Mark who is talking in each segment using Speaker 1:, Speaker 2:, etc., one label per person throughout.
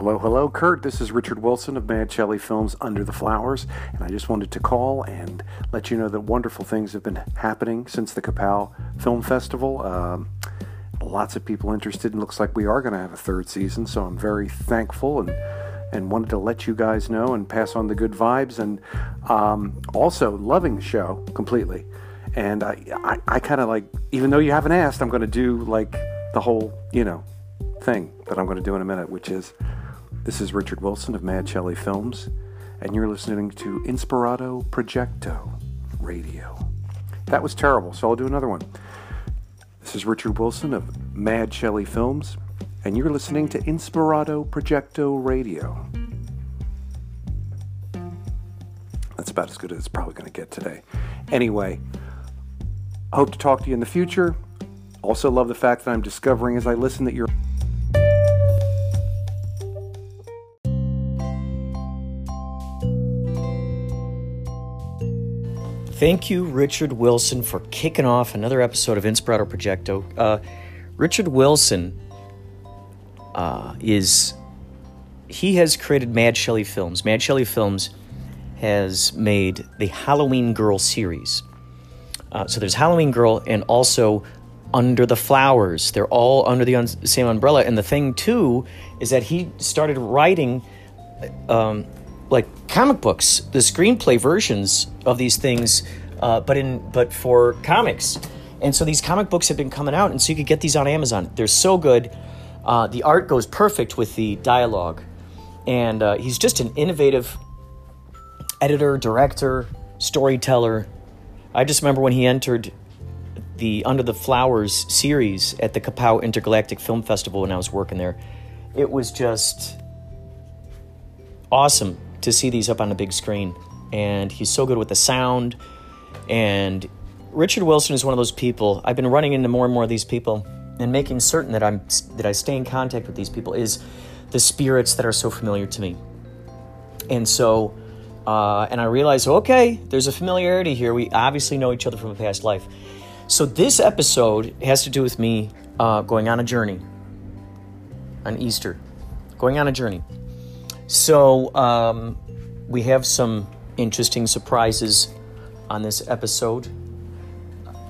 Speaker 1: Hello, hello, Kurt. This is Richard Wilson of Mad Shelley Films Under the Flowers, and I just wanted to call and let you know that wonderful things have been happening since the Kapow Film Festival. Um, lots of people interested, and looks like we are going to have a third season, so I'm very thankful and and wanted to let you guys know and pass on the good vibes, and um, also loving the show completely. And I, I, I kind of like, even though you haven't asked, I'm going to do like the whole, you know, thing that I'm going to do in a minute, which is this is Richard Wilson of Mad Shelley Films, and you're listening to Inspirato Projecto Radio. That was terrible, so I'll do another one. This is Richard Wilson of Mad Shelley Films, and you're listening to Inspirato Projecto Radio. That's about as good as it's probably going to get today. Anyway, I hope to talk to you in the future. Also, love the fact that I'm discovering as I listen that you're.
Speaker 2: Thank you, Richard Wilson, for kicking off another episode of Inspirato Projecto. Uh, Richard Wilson uh, is he has created Mad Shelley Films. Mad Shelley Films has made the Halloween Girl series. Uh, so there's Halloween Girl and also Under the Flowers. They're all under the un- same umbrella. And the thing too is that he started writing um, like comic books, the screenplay versions of these things, uh, but in but for comics. And so these comic books have been coming out, and so you could get these on Amazon. They're so good. Uh, the art goes perfect with the dialogue, and uh, he's just an innovative editor, director, storyteller. I just remember when he entered the Under the Flowers series at the Kapow Intergalactic Film Festival when I was working there. It was just awesome to see these up on the big screen. And he's so good with the sound. And Richard Wilson is one of those people. I've been running into more and more of these people and making certain that I'm that I stay in contact with these people is the spirits that are so familiar to me. And so uh, and I realized, okay, there's a familiarity here. We obviously know each other from a past life. So this episode has to do with me uh, going on a journey on Easter, going on a journey. So, um, we have some interesting surprises on this episode.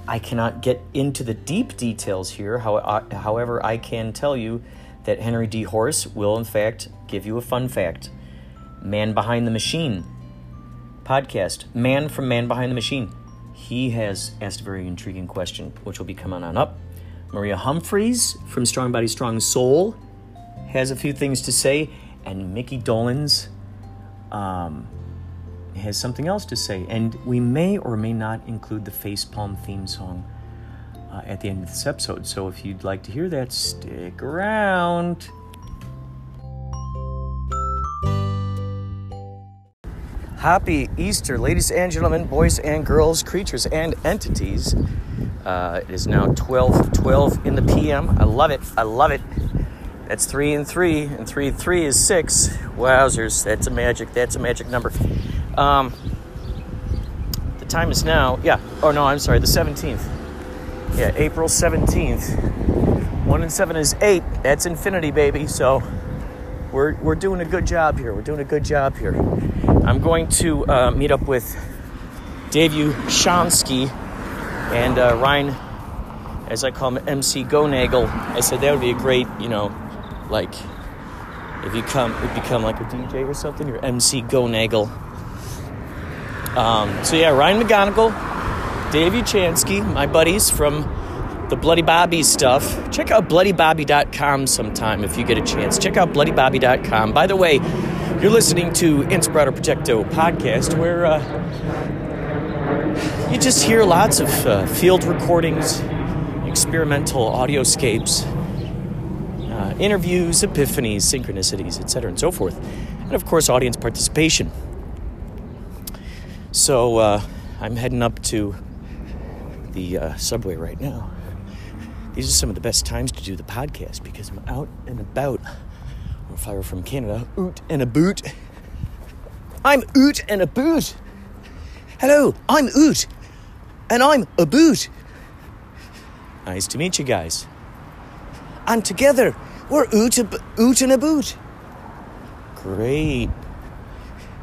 Speaker 2: I cannot get into the deep details here. Uh, however, I can tell you that Henry D. Horse will, in fact, give you a fun fact. Man Behind the Machine podcast, Man from Man Behind the Machine. He has asked a very intriguing question, which will be coming on up. Maria Humphreys from Strong Body, Strong Soul has a few things to say and Mickey Dolenz um, has something else to say. And we may or may not include the Facepalm theme song uh, at the end of this episode. So if you'd like to hear that, stick around. Happy Easter, ladies and gentlemen, boys and girls, creatures and entities. Uh, it is now 12 12 in the PM. I love it. I love it. That's three and three, and three and three is six. Wowzers, that's a magic. That's a magic number. Um, the time is now. Yeah. Oh no, I'm sorry. The 17th. Yeah, April 17th. One and seven is eight. That's infinity, baby. So we're we're doing a good job here. We're doing a good job here. I'm going to uh, meet up with Dave Ushansky and uh, Ryan, as I call him, MC Gonagel. I said that would be a great, you know, like if you come would become like a DJ or something, or MC Gonagel. Um, so yeah, Ryan McGonigal, Dave Chansky, my buddies from the Bloody Bobby stuff. Check out bloodybobby.com sometime if you get a chance. Check out bloodybobby.com. By the way, you're listening to Inspirato Projecto podcast where uh, you just hear lots of uh, field recordings, experimental audioscapes interviews, epiphanies, synchronicities, etc., and so forth. And of course, audience participation. So uh, I'm heading up to the uh, subway right now. These are some of the best times to do the podcast because I'm out and about. Or if I were from Canada, oot and a boot. I'm oot and a boot. Hello, I'm oot, and I'm a boot. Nice to meet you guys. And together, we're oot, oot and a boot. Great.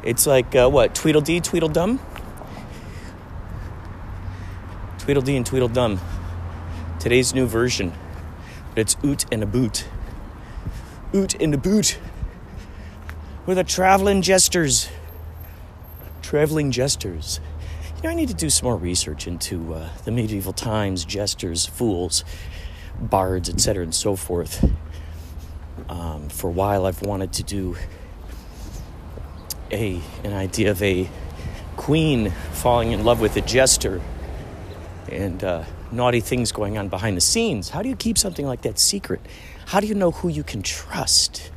Speaker 2: It's like uh, what? Tweedledee, Tweedledum? Tweedledee and Tweedledum. Today's new version. But it's Oot and a Boot. Oot and a Boot. We're the traveling jesters. Traveling jesters. You know, I need to do some more research into uh, the medieval times, jesters, fools, bards, etc., and so forth. Um, for a while, I've wanted to do a an idea of a queen falling in love with a jester and uh, naughty things going on behind the scenes. How do you keep something like that secret? How do you know who you can trust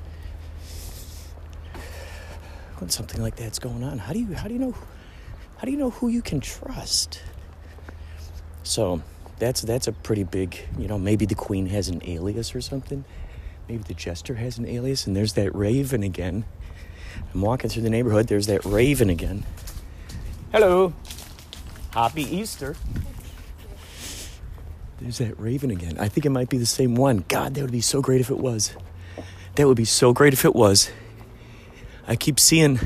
Speaker 2: when something like that's going on? How do you how do you know how do you know who you can trust? So that's that's a pretty big you know maybe the queen has an alias or something. Maybe the jester has an alias, and there's that raven again. I'm walking through the neighborhood. There's that raven again. Hello. Happy Easter. There's that raven again. I think it might be the same one. God, that would be so great if it was. That would be so great if it was. I keep seeing.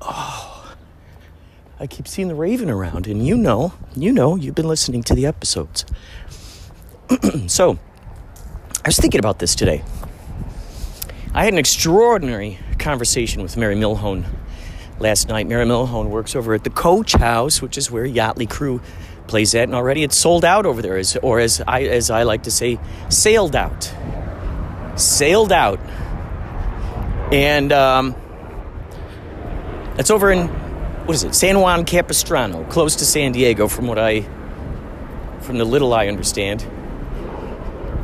Speaker 2: Oh. I keep seeing the raven around, and you know, you know, you've been listening to the episodes. so, I was thinking about this today. I had an extraordinary conversation with Mary Milhone last night. Mary Milhone works over at the Coach House, which is where Yachtly Crew plays at, and already it's sold out over there, as, or as I as I like to say, sailed out, sailed out, and um, it's over in what is it, San Juan Capistrano, close to San Diego, from what I, from the little I understand,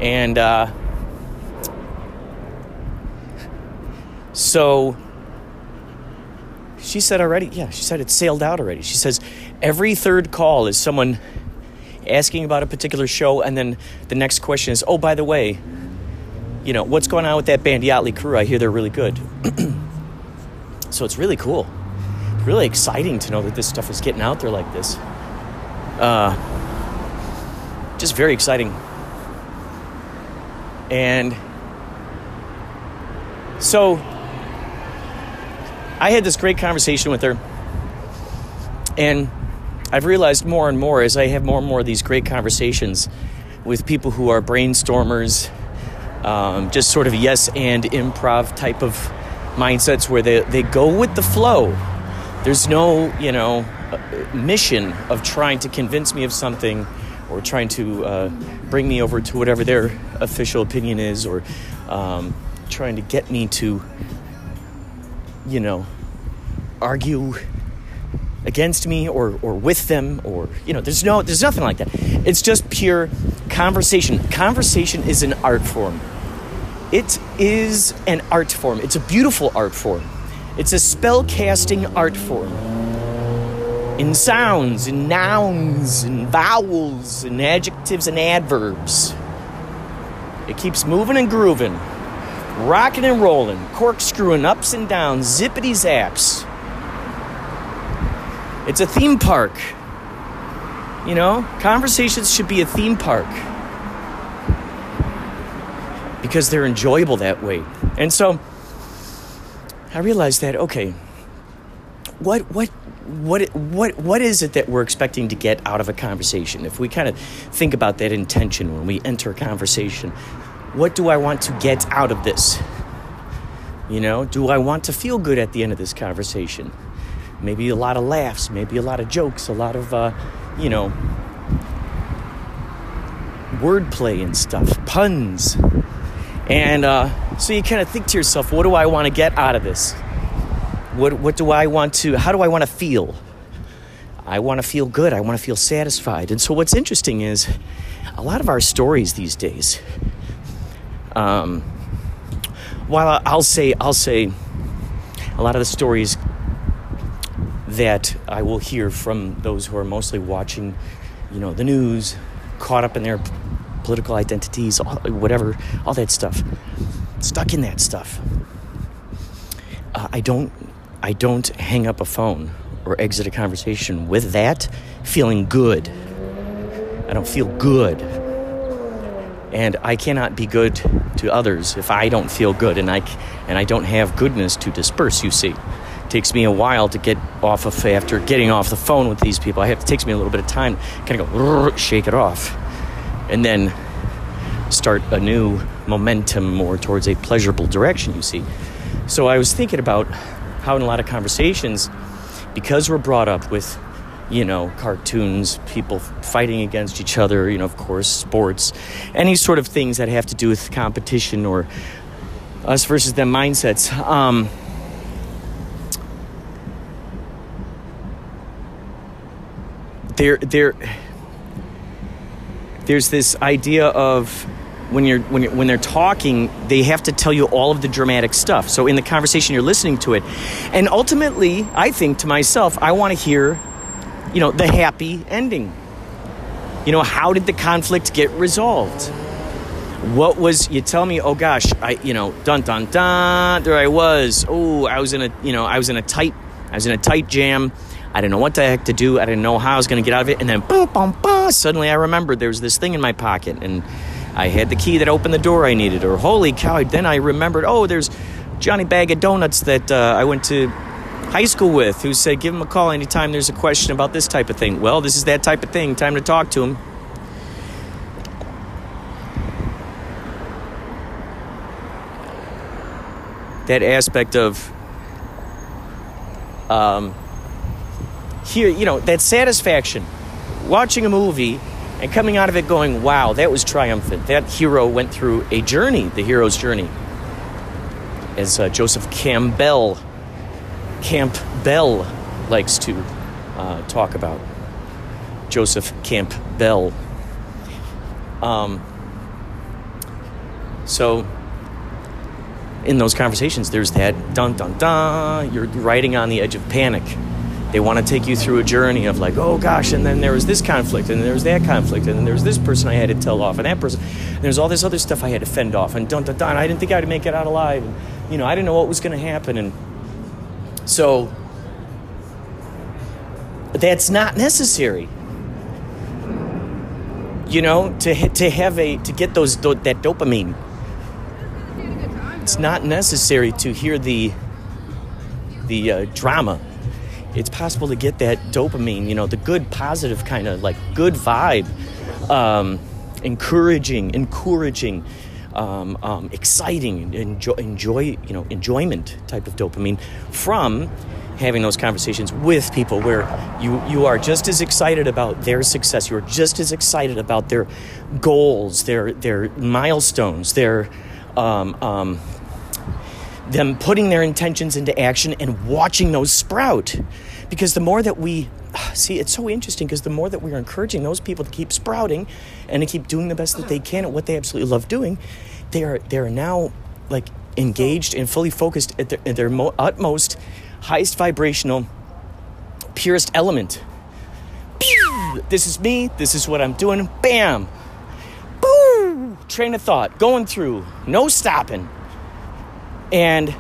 Speaker 2: and. Uh, so she said already, yeah, she said it sailed out already. She says every third call is someone asking about a particular show, and then the next question is, oh, by the way, you know, what's going on with that band Yachtly Crew? I hear they're really good. so it's really cool. really exciting to know that this stuff is getting out there like this. Uh, just very exciting. And so I had this great conversation with her, and I've realized more and more as I have more and more of these great conversations with people who are brainstormers, um, just sort of yes and improv type of mindsets where they, they go with the flow. There's no, you know, uh, mission of trying to convince me of something or trying to uh, bring me over to whatever their official opinion is or um, trying to get me to you know, argue against me or, or with them or you know there's no there's nothing like that. It's just pure conversation. Conversation is an art form. It is an art form. It's a beautiful art form. It's a spell casting art form in sounds in nouns in vowels in adjectives and adverbs it keeps moving and grooving rocking and rolling, corkscrewing ups and downs, zippity zaps. It's a theme park. You know, conversations should be a theme park because they're enjoyable that way. And so I realized that okay, what what what what what is it that we're expecting to get out of a conversation? If we kind of think about that intention when we enter a conversation, what do I want to get out of this? You know, do I want to feel good at the end of this conversation? Maybe a lot of laughs, maybe a lot of jokes, a lot of, uh, you know, wordplay and stuff, puns. And uh, so you kind of think to yourself, what do I want to get out of this? What, what do I want to, how do I want to feel? I want to feel good. I want to feel satisfied. And so what's interesting is a lot of our stories these days, um, while I'll say, I'll say, a lot of the stories that I will hear from those who are mostly watching, you know, the news, caught up in their political identities, whatever, all that stuff, stuck in that stuff. Uh, I don't, I don't hang up a phone or exit a conversation with that feeling good. I don't feel good And I cannot be good to others if I don't feel good and I, and I don't have goodness to disperse, you see. It takes me a while to get off of after getting off the phone with these people. I have it takes me a little bit of time kind of go shake it off. And then start a new momentum more towards a pleasurable direction, you see. So I was thinking about how in a lot of conversations, because we're brought up with, you know, cartoons, people fighting against each other, you know, of course, sports, any sort of things that have to do with competition or us versus them mindsets. Um, there, there, there's this idea of when you're when you're, when they're talking, they have to tell you all of the dramatic stuff. So in the conversation, you're listening to it, and ultimately, I think to myself, I want to hear, you know, the happy ending. You know, how did the conflict get resolved? What was you tell me? Oh gosh, I you know, dun dun dun. There I was. Oh, I was in a you know, I was in a tight, I was in a tight jam. I didn't know what the heck to do. I didn't know how I was going to get out of it. And then, boom, boom, boom, suddenly I remembered there was this thing in my pocket, and I had the key that opened the door I needed. Or holy cow! Then I remembered, oh, there's Johnny Bag of Donuts that uh, I went to high school with, who said, give him a call anytime there's a question about this type of thing. Well, this is that type of thing. Time to talk to him. That aspect of um, here, you know, that satisfaction watching a movie and coming out of it going, wow, that was triumphant. That hero went through a journey, the hero's journey. As uh, Joseph Campbell, Campbell likes to uh, talk about. Joseph Campbell. Um, so, in those conversations, there's that dun dun dun. You're riding on the edge of panic they want to take you through a journey of like, oh gosh, and then there was this conflict, and there was that conflict, and then there was this person I had to tell off, and that person, and there's all this other stuff I had to fend off, and dun dun dun. I didn't think I'd make it out alive, and you know, I didn't know what was going to happen, and so that's not necessary. You know, to to have a to get those that dopamine. It's not necessary to hear the the uh, drama it's possible to get that dopamine, you know, the good, positive kind of like good vibe, um, encouraging, encouraging, um, um, exciting, enjoy, enjoy, you know, enjoyment type of dopamine from having those conversations with people where you, you are just as excited about their success, you're just as excited about their goals, their, their milestones, their, um, um, them putting their intentions into action and watching those sprout. Because the more that we see, it's so interesting because the more that we're encouraging those people to keep sprouting and to keep doing the best that they can at what they absolutely love doing, they are they are now like engaged and fully focused at their, at their mo- utmost, highest vibrational, purest element. This is me. This is what I'm doing. Bam. Boom. Train of thought going through. No stopping and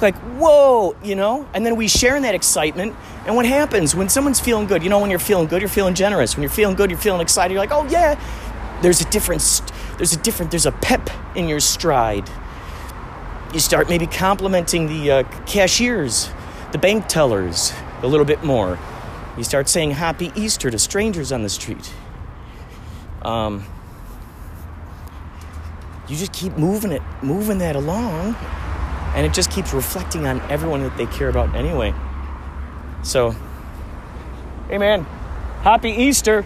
Speaker 2: like whoa you know? And then we share in that excitement and what happens when someone's feeling good you know when you're feeling good you're feeling generous. When you're feeling good you're feeling excited you're like oh yeah. There's a difference there's a different there's a pep in your stride. You start maybe complimenting the uh, cashiers the bank tellers a little bit more. You start saying happy easter to strangers on the street. Um, you just keep moving it, moving that along, and it just keeps reflecting on everyone that they care about anyway. So, hey man, happy Easter.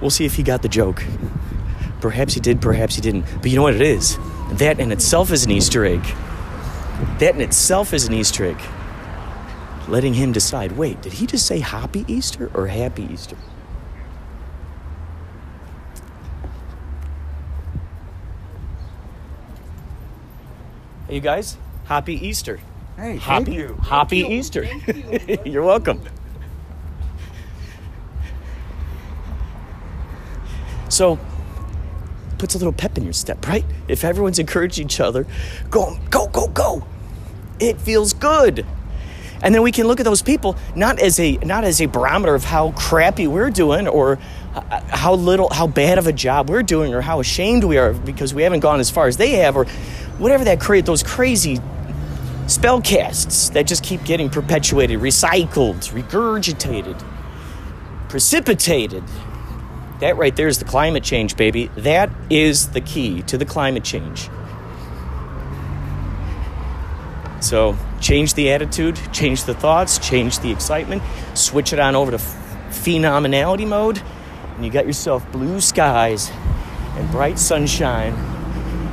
Speaker 2: We'll see if he got the joke. Perhaps he did, perhaps he didn't. But you know what it is? That in itself is an Easter egg. That in itself is an Easter egg. Letting him decide wait, did he just say happy Easter or happy Easter? You guys, happy Easter.
Speaker 3: Hey,
Speaker 2: happy,
Speaker 3: thank you.
Speaker 2: Happy
Speaker 3: Thank
Speaker 2: Easter.
Speaker 3: You.
Speaker 2: You're welcome. So, puts a little pep in your step, right? If everyone's encouraging each other, go, go, go, go. It feels good. And then we can look at those people not as a not as a barometer of how crappy we're doing or uh, how little how bad of a job we're doing or how ashamed we are because we haven't gone as far as they have or whatever that create those crazy spell casts that just keep getting perpetuated, recycled, regurgitated, precipitated. That right there is the climate change, baby. That is the key to the climate change. So change the attitude, change the thoughts, change the excitement, switch it on over to phenomenality mode, and you got yourself blue skies and bright sunshine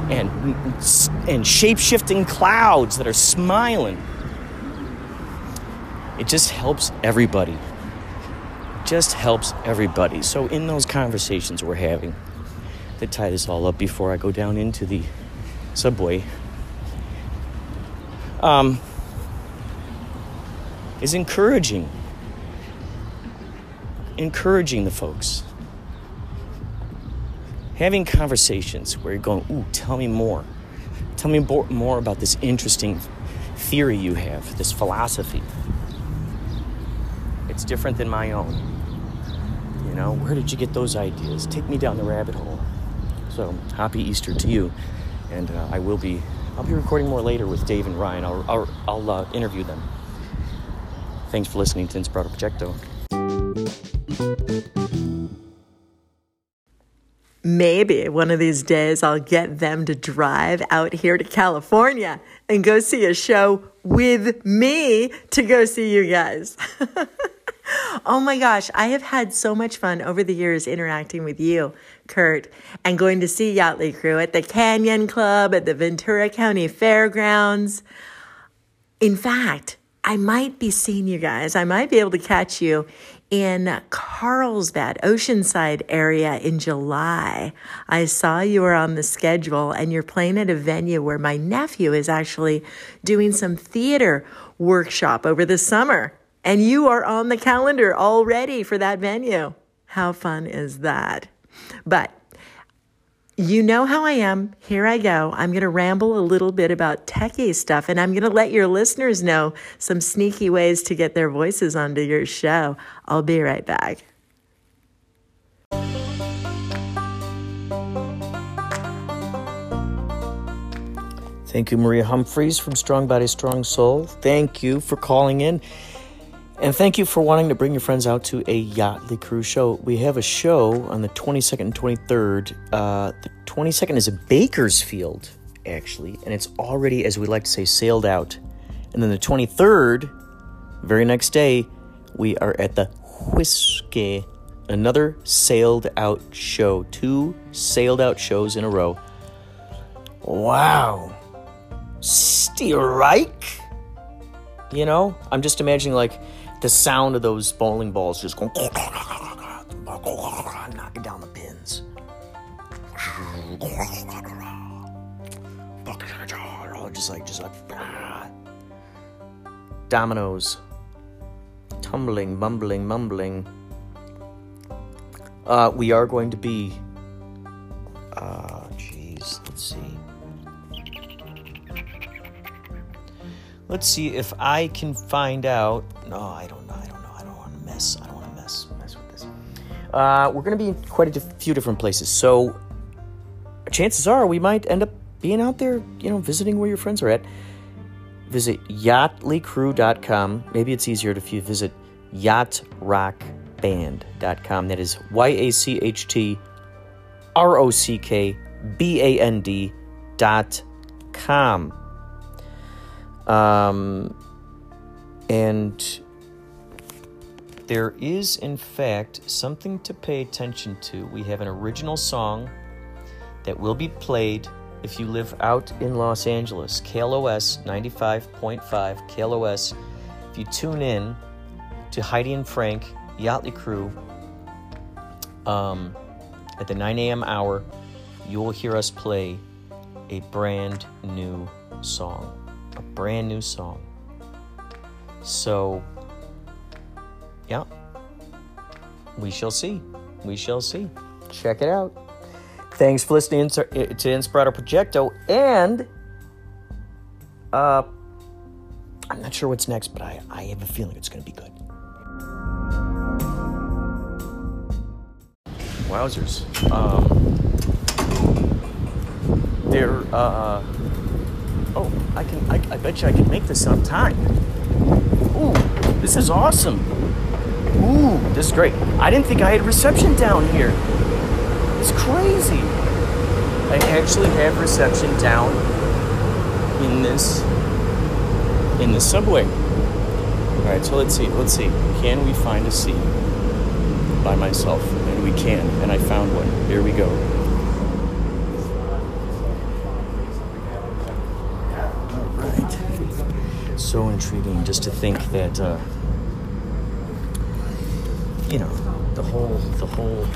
Speaker 2: and and shape-shifting clouds that are smiling. It just helps everybody. It just helps everybody. So in those conversations we're having, to tie this all up before I go down into the subway um, is encouraging. Encouraging the folks. Having conversations where you're going, ooh, tell me more. Tell me more about this interesting theory you have, this philosophy. It's different than my own. You know, where did you get those ideas? Take me down the rabbit hole. So, happy Easter to you. And uh, I will be I'll be recording more later with Dave and Ryan. I'll, I'll, I'll uh, interview them. Thanks for listening to Inspirato Projecto.
Speaker 3: Maybe one of these days I'll get them to drive out here to California and go see a show with me to go see you guys. oh my gosh, I have had so much fun over the years interacting with you, Kurt, and going to see Yachtly Crew at the Canyon Club at the Ventura County Fairgrounds. In fact, I might be seeing you guys. I might be able to catch you in Carlsbad, Oceanside area in July. I saw you were on the schedule and you're playing at a venue where my nephew is actually doing some theater workshop over the summer and you are on the calendar already for that venue. How fun is that? But you know how I am. Here I go. I'm going to ramble a little bit about techie stuff, and I'm going to let your listeners know some sneaky ways to get their voices onto your show. I'll be right back.
Speaker 2: Thank you, Maria Humphreys from Strong Body, Strong Soul. Thank you for calling in. And thank you for wanting to bring your friends out to a Yachtly Cruise show. We have a show on the 22nd and 23rd. Uh, the 22nd is in Bakersfield, actually, and it's already, as we like to say, sailed out. And then the 23rd, very next day, we are at the Whisky, another sailed out show. Two sailed out shows in a row. Wow. Strike? You know, I'm just imagining like the sound of those bowling balls just going knocking down the pins. Just like just like dominoes. Tumbling, mumbling, mumbling. Uh, we are going to be uh jeez, let's see. Let's see if I can find out. No, I don't know. I don't know. I don't want to mess. I don't want to mess mess with this. Uh, we're going to be in quite a few different places, so chances are we might end up being out there, you know, visiting where your friends are at. Visit yachtlycrew.com. Maybe it's easier if you visit yachtrockband.com. That is Y A C H T R O C K B A N D dot com. Um, and there is, in fact, something to pay attention to. We have an original song that will be played if you live out in Los Angeles, KLOS 95.5, KLOS. If you tune in to Heidi and Frank, Yachtly Crew, um, at the 9 a.m. hour, you will hear us play a brand new song a brand new song. So, yeah, we shall see. We shall see. Check it out. Thanks for listening to, to Inspirato Projecto. And uh, I'm not sure what's next, but I, I have a feeling it's going to be good. Wowzers. Um, they're, uh, oh, I can, I, I bet you I can make this on time. Ooh, this is awesome. Ooh, this is great. I didn't think I had reception down here. It's crazy. I actually have reception down in this in the subway. All right, so let's see. Let's see. Can we find a seat by myself? And we can. And I found one. Here we go. All right. So intriguing just to think that uh, you know the whole the whole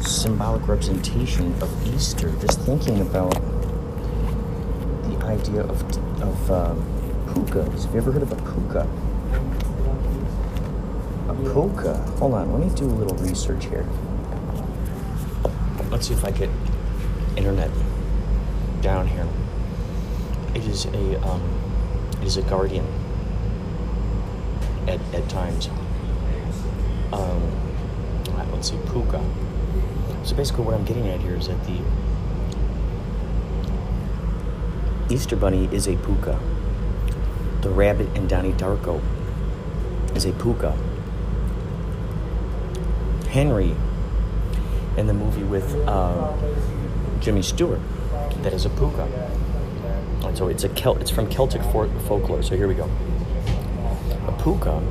Speaker 2: symbolic representation of Easter. Just thinking about the idea of of uh, pukas. Have you ever heard of a puka? A puka. Hold on, let me do a little research here. Let's see if I get internet down here. It is a um, is a guardian at, at times. Um, let's see, puka. So basically, what I'm getting at here is that the Easter Bunny is a puka. The rabbit and Donnie Darko is a puka. Henry in the movie with uh, Jimmy Stewart, that is a puka. And so it's a Celt, it's from Celtic for- folklore. So here we go. A puka,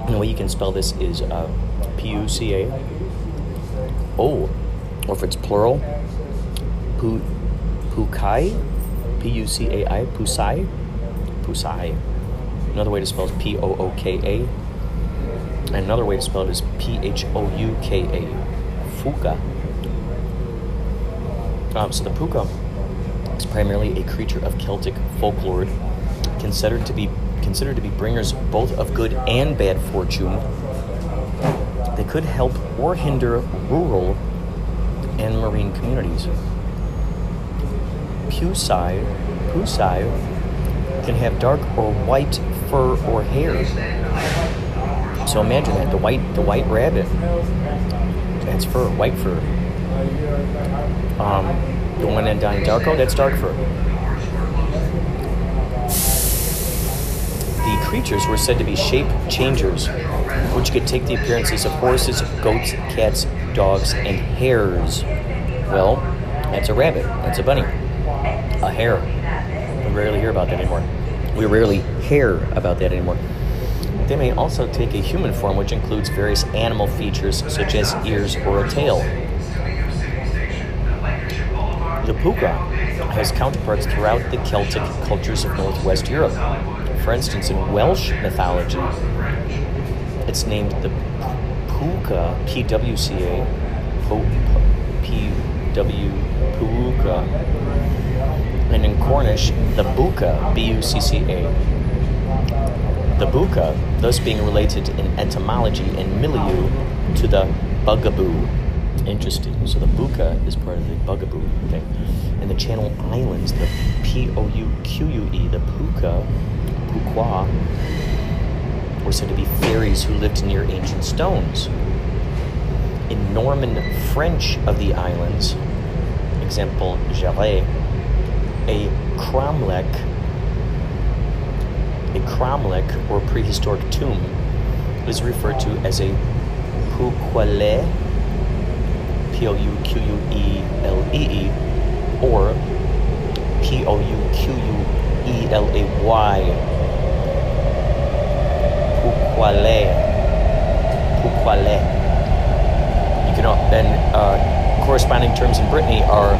Speaker 2: and the way you can spell this is uh, P-U-C-A. Oh, or if it's plural, pu- pukai, P-U-C-A-I, pusai, pusai. Another way to spell is P-O-O-K-A. And another way to spell it is P-H-O-U-K-A, fuka. Um, so the puka primarily a creature of Celtic folklore, considered to be considered to be bringers both of good and bad fortune. They could help or hinder rural and marine communities. Pusai, pusai can have dark or white fur or hair. So imagine that the white the white rabbit. That's fur, white fur. Um, the one in Donnie Darko, that's dark fur. The creatures were said to be shape changers, which could take the appearances of horses, goats, cats, dogs, and hares. Well, that's a rabbit. That's a bunny. A hare. We rarely hear about that anymore. We rarely hear about that anymore. They may also take a human form, which includes various animal features such as ears or a tail. The puka has counterparts throughout the Celtic cultures of Northwest Europe. For instance, in Welsh mythology, it's named the puka, P-W-C-A, P-W, puka, and in Cornish, the buka, B-U-C-C-A. The buka, thus being related in etymology and milieu to the bugaboo. Interesting. So the buka is part of the bugaboo thing. And the Channel Islands, the P-O-U-Q-U-E, the puka, pukwa, were said to be fairies who lived near ancient stones. In Norman French of the islands, example, Jèrriais, a cromlech, a cromlech or prehistoric tomb is referred to as a puquele, P-O-U-Q-U-E-L-E-E, or P-O-U-Q-U-E-L-A-Y, puquale, puquale. You can, then uh, corresponding terms in Brittany are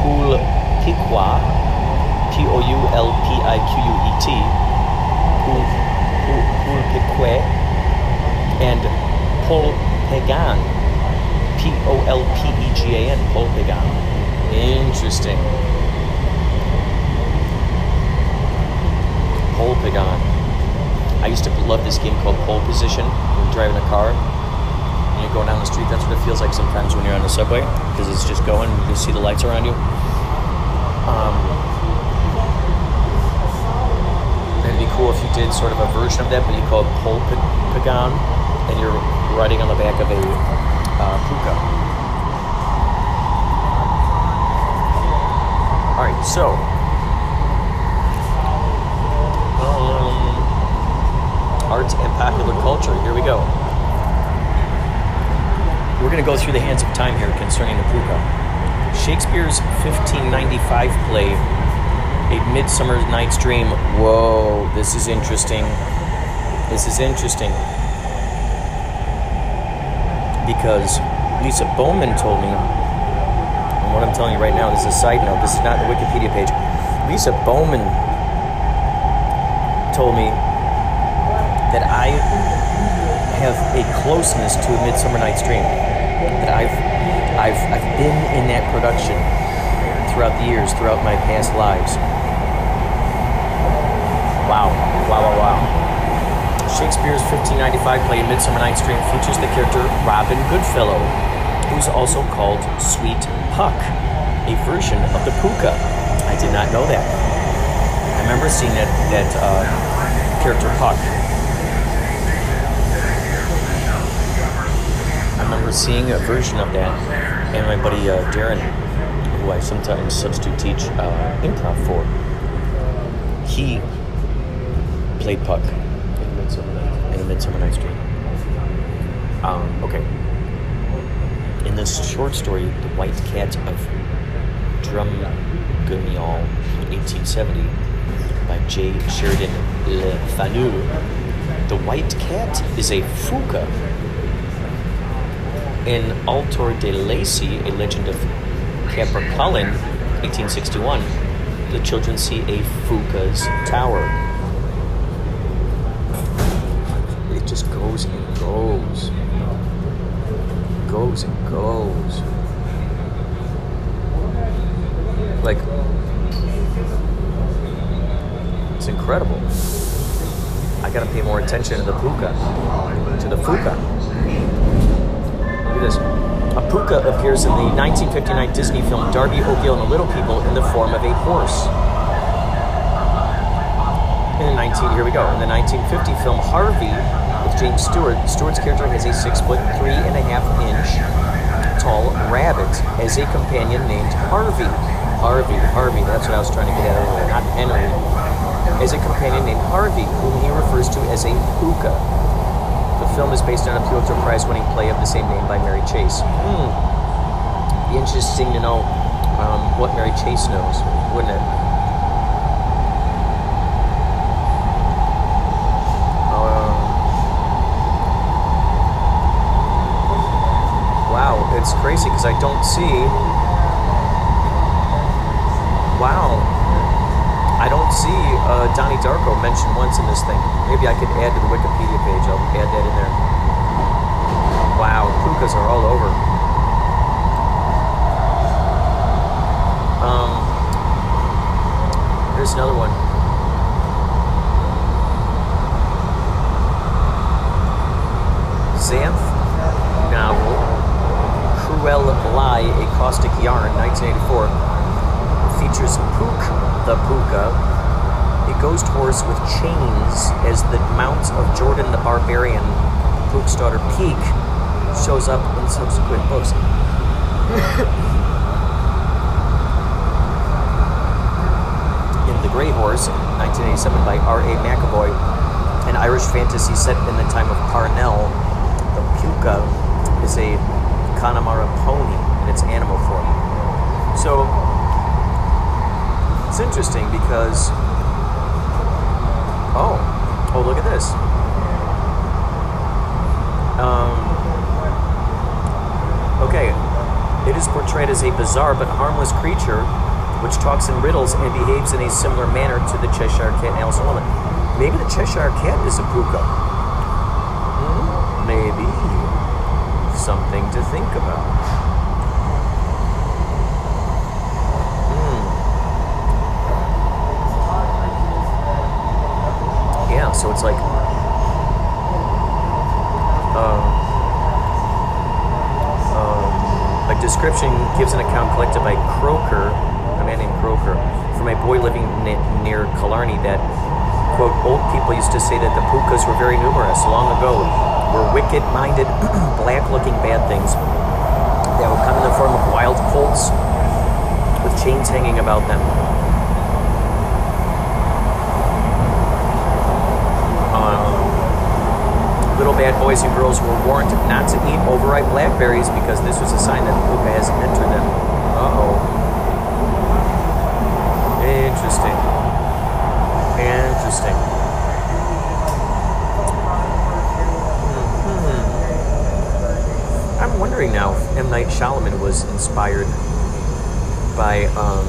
Speaker 2: Poul Piqua, P O U L P I Q U E T, Poul Pique, and Pol Pagan, P O L P E G A N, Pol Pagan. Interesting. Pole Pagan. I used to love this game called Pole Position. When you're driving a car and you're going down the street, that's what it feels like sometimes when you're on the subway because it's just going. You can see the lights around you. Um, It'd be cool if you did sort of a version of that, but you call it pole pagan, and you're riding on the back of a uh, puka. All right, so um, art and popular culture. Here we go. We're going to go through the hands of time here concerning the puka. Shakespeare's 1595 play a Midsummer Night's Dream. Whoa, this is interesting. This is interesting. Because Lisa Bowman told me, and what I'm telling you right now, this is a side note, this is not the Wikipedia page. Lisa Bowman told me that I have a closeness to a Midsummer Night's Dream. That I've I've I've been in that production throughout the years, throughout my past lives. Wow, wow, wow, wow. Shakespeare's 1595 play Midsummer Night's Dream features the character Robin Goodfellow, who's also called Sweet Puck, a version of the puka. I did not know that. I remember seeing that, that uh, character Puck. I remember seeing a version of that, and my buddy uh, Darren, who I sometimes substitute teach uh, improv for, he played Puck A Midsummer Night's Dream. Um, okay. In this short story, The White Cat of Drum Drumgunniol, 1870, by J. Sheridan Le Fanu, the white cat is a fuca. In Altor de Lacy, a legend of Capercaillen, 1861, the children see a fuca's tower. Just goes and goes. Goes and goes. Like, it's incredible. I gotta pay more attention to the puka, to the fuka. Look at this. A puka appears in the 1959 Disney film Darby O'Gill and the Little People in the form of a horse. In the 19, here we go. In the 1950 film Harvey, James Stewart. Stewart's character has a six foot three and a half inch tall rabbit as a companion named Harvey. Harvey, Harvey, that's what I was trying to get at earlier, not Henry. As a companion named Harvey, whom he refers to as a puka. The film is based on a Pulitzer Prize winning play of the same name by Mary Chase. Hmm. Be interesting to know um, what Mary Chase knows, wouldn't it? It's crazy because I don't see. Wow. I don't see uh, Donnie Darko mentioned once in this thing. Maybe I could add to the Wikipedia page. I'll add that in there. Wow, pukas are all over. Um, here's another one. Lye, a Caustic Yarn, 1984, features Pook the Puka, a ghost horse with chains as the mount of Jordan the Barbarian. Pook's daughter Peak shows up in subsequent books. in The Grey Horse, 1987, by R.A. MacAvoy, an Irish fantasy set in the time of Parnell, the Puka is a Connemara pony its animal form. So it's interesting because oh oh look at this. Um, okay, it is portrayed as a bizarre but harmless creature which talks in riddles and behaves in a similar manner to the Cheshire Cat and Alice in Wonderland. Maybe the Cheshire Cat is a puka. Hmm? Maybe something to think about. So it's like um, um, a description gives an account collected by Croker, a man named Croker, from a boy living near Killarney that Quote, old people used to say that the pukas were very numerous long ago, were wicked minded, black looking bad things that would come in the form of wild colts with chains hanging about them. Um, little bad boys and girls were warned not to eat overripe blackberries because this was a sign that the puka has entered them. Uh oh. Interesting. Interesting. Hmm. I'm wondering now if M. Night Shyamalan was inspired by um,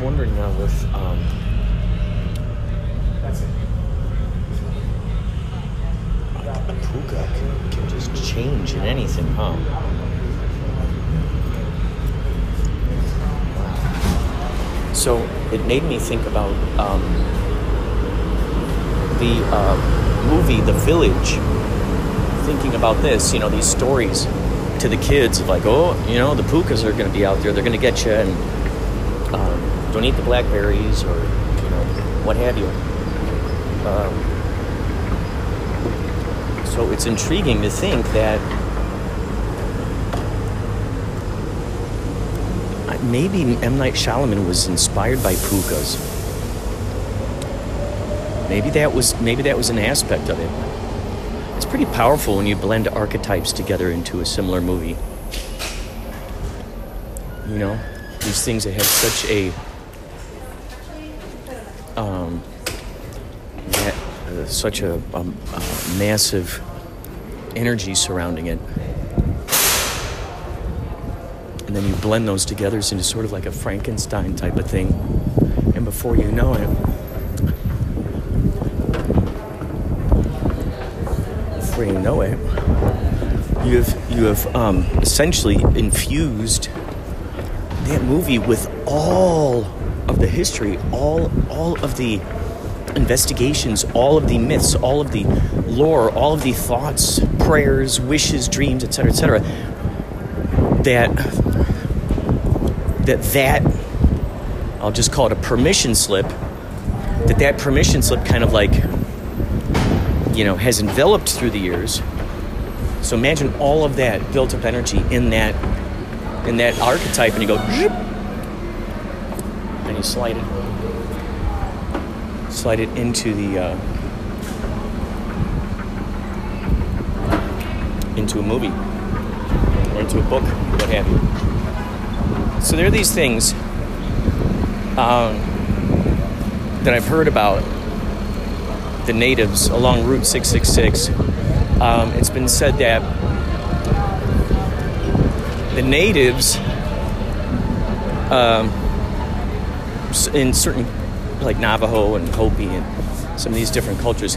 Speaker 2: I'm wondering now if um, a puka can, can just change in anything, huh? So it made me think about um, the uh, movie The Village. Thinking about this, you know, these stories to the kids of like, oh, you know, the pukas are going to be out there. They're going to get you, and um, don't eat the blackberries or you know what have you. Um, so it's intriguing to think that maybe M Night Shyamalan was inspired by pukas. Maybe that was maybe that was an aspect of it. It's pretty powerful when you blend archetypes together into a similar movie. You know, these things that have such a um, that, uh, such a, a, a massive energy surrounding it and then you blend those together into sort of like a Frankenstein type of thing. And before you know it, before you know it, you have you have um, essentially infused that movie with all of the history, all all of the investigations, all of the myths, all of the lore, all of the thoughts, prayers, wishes, dreams, etc., etc. That that that I'll just call it a permission slip. That that permission slip kind of like you know has enveloped through the years. So imagine all of that built up energy in that in that archetype, and you go, and you slide it slide it into the uh, into a movie or into a book, what have you. So there are these things um, that I've heard about the natives along Route 666. Um, it's been said that the natives um, in certain like Navajo and Hopi and some of these different cultures,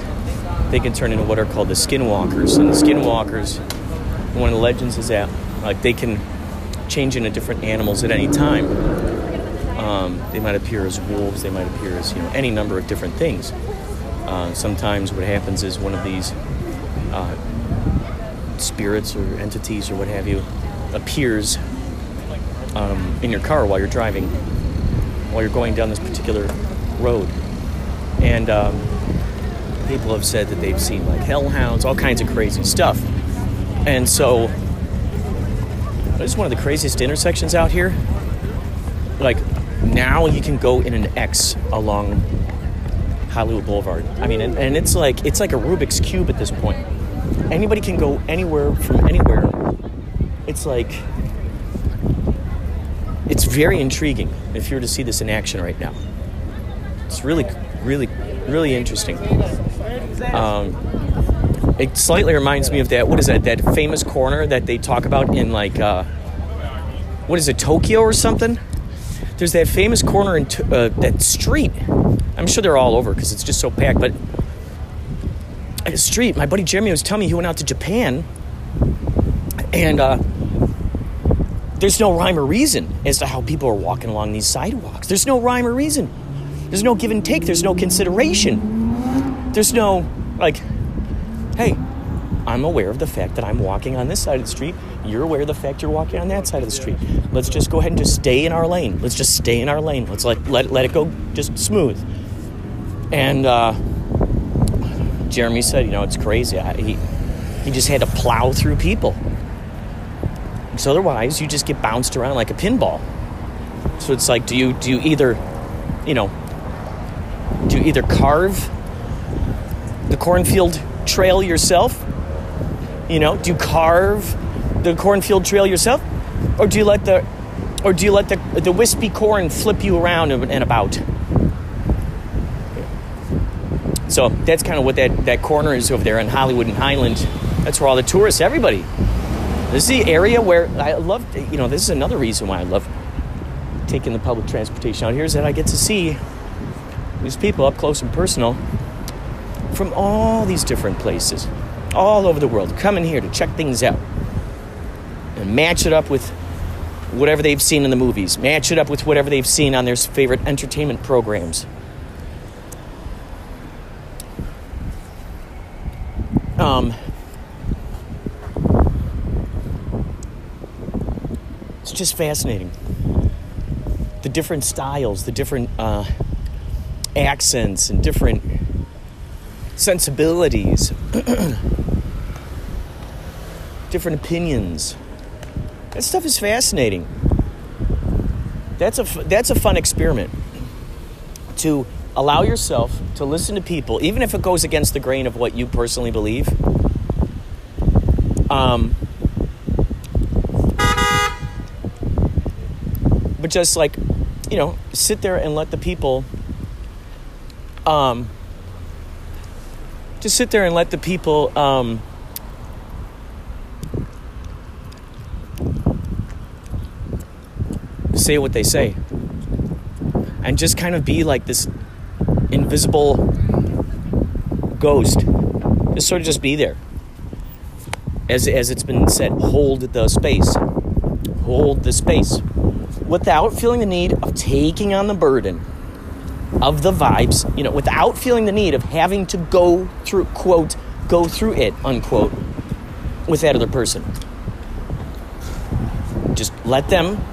Speaker 2: they can turn into what are called the skinwalkers. And the skinwalkers, one of the legends is that like they can change into different animals at any time. Um, they might appear as wolves. They might appear as you know any number of different things. Uh, sometimes what happens is one of these uh, spirits or entities or what have you appears um, in your car while you're driving, while you're going down this particular road. And um, people have said that they've seen like hellhounds, all kinds of crazy stuff. And so it's one of the craziest intersections out here. Like now you can go in an X along Hollywood Boulevard. I mean, and, and it's like it's like a Rubik's cube at this point. Anybody can go anywhere from anywhere. It's like it's very intriguing if you were to see this in action right now. It's really, really, really interesting. Um, it slightly reminds me of that. What is that? That famous corner that they talk about in like, uh, what is it, Tokyo or something? There's that famous corner in t- uh, that street. I'm sure they're all over because it's just so packed. But a street, my buddy Jeremy was telling me he went out to Japan, and uh, there's no rhyme or reason as to how people are walking along these sidewalks. There's no rhyme or reason. There's no give and take. There's no consideration. There's no, like, hey, I'm aware of the fact that I'm walking on this side of the street. You're aware of the fact you're walking on that side of the street. Let's just go ahead and just stay in our lane. Let's just stay in our lane. Let's let let, let it go just smooth. And uh, Jeremy said, you know, it's crazy. I, he he just had to plow through people. Because otherwise, you just get bounced around like a pinball. So it's like, do you do you either, you know, do you either carve the cornfield trail yourself? You know, do you carve the cornfield trail yourself, or do you let the, or do you let the the wispy corn flip you around and, about? So that's kind of what that that corner is over there in Hollywood and Highland. That's where all the tourists, everybody. This is the area where I love. You know, this is another reason why I love taking the public transportation out here is that I get to see these people up close and personal from all these different places, all over the world, coming here to check things out and match it up with whatever they've seen in the movies, match it up with whatever they've seen on their favorite entertainment programs. Um, it's just fascinating. The different styles, the different uh, accents, and different sensibilities, different opinions. That stuff is fascinating. That's a that's a fun experiment to allow yourself to listen to people, even if it goes against the grain of what you personally believe. Um, but just like, you know, sit there and let the people. Um, just sit there and let the people. Um, say what they say. And just kind of be like this invisible ghost. Just sort of just be there. As, as it's been said hold the space. Hold the space. Without feeling the need of taking on the burden of the vibes you know without feeling the need of having to go through quote go through it unquote with that other person. Just let them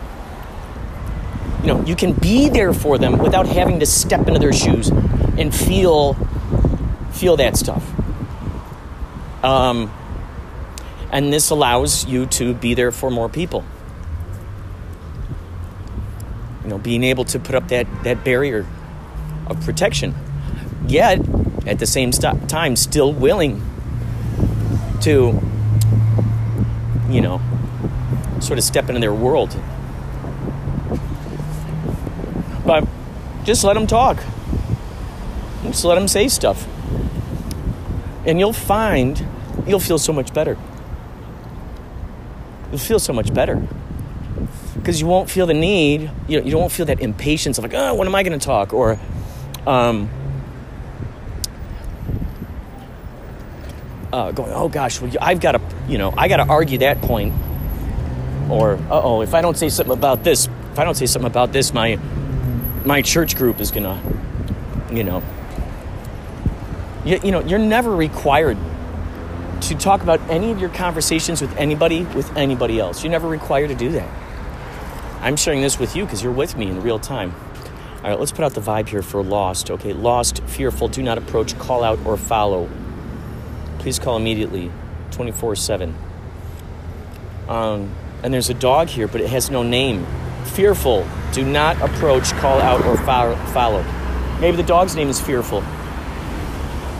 Speaker 2: you can be there for them without having to step into their shoes and feel feel that stuff. Um, and this allows you to be there for more people. You know being able to put up that that barrier of protection yet at the same st- time still willing to you know sort of step into their world but just let them talk. Just let them say stuff. And you'll find you'll feel so much better. You'll feel so much better. Because you won't feel the need, you, know, you won't feel that impatience of like, oh, when am I going to talk? Or, um, uh, going, oh gosh, well, I've got to, you know, I got to argue that point. Or, uh oh, if I don't say something about this, if I don't say something about this, my my church group is gonna, you know, you, you know, you're never required to talk about any of your conversations with anybody with anybody else. You're never required to do that. I'm sharing this with you because you're with me in real time. All right, let's put out the vibe here for lost. Okay, lost, fearful, do not approach, call out, or follow. Please call immediately, 24 7. Um, and there's a dog here, but it has no name fearful. Do not approach, call out, or follow. Maybe the dog's name is fearful.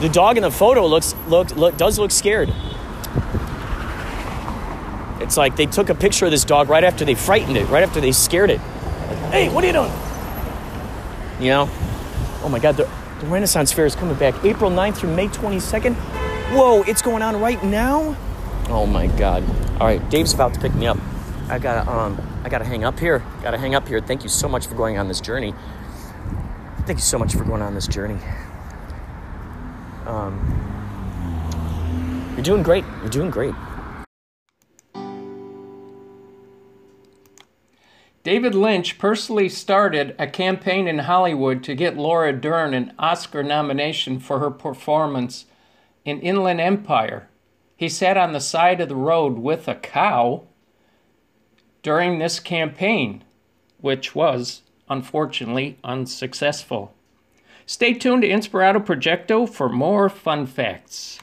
Speaker 2: The dog in the photo looks look, look does look scared. It's like they took a picture of this dog right after they frightened it, right after they scared it. Like, hey, what are you doing? You know? Oh my God, the, the Renaissance Fair is coming back April 9th through May 22nd. Whoa, it's going on right now? Oh my God. All right, Dave's about to pick me up. I gotta um I gotta hang up here. Gotta hang up here. Thank you so much for going on this journey. Thank you so much for going on this journey. Um, you're doing great. You're doing great.
Speaker 4: David Lynch personally started a campaign in Hollywood to get Laura Dern an Oscar nomination for her performance in Inland Empire. he sat on the side of the road with a cow during this campaign, which was unfortunately unsuccessful. Stay tuned to Inspirato Projecto for more fun facts.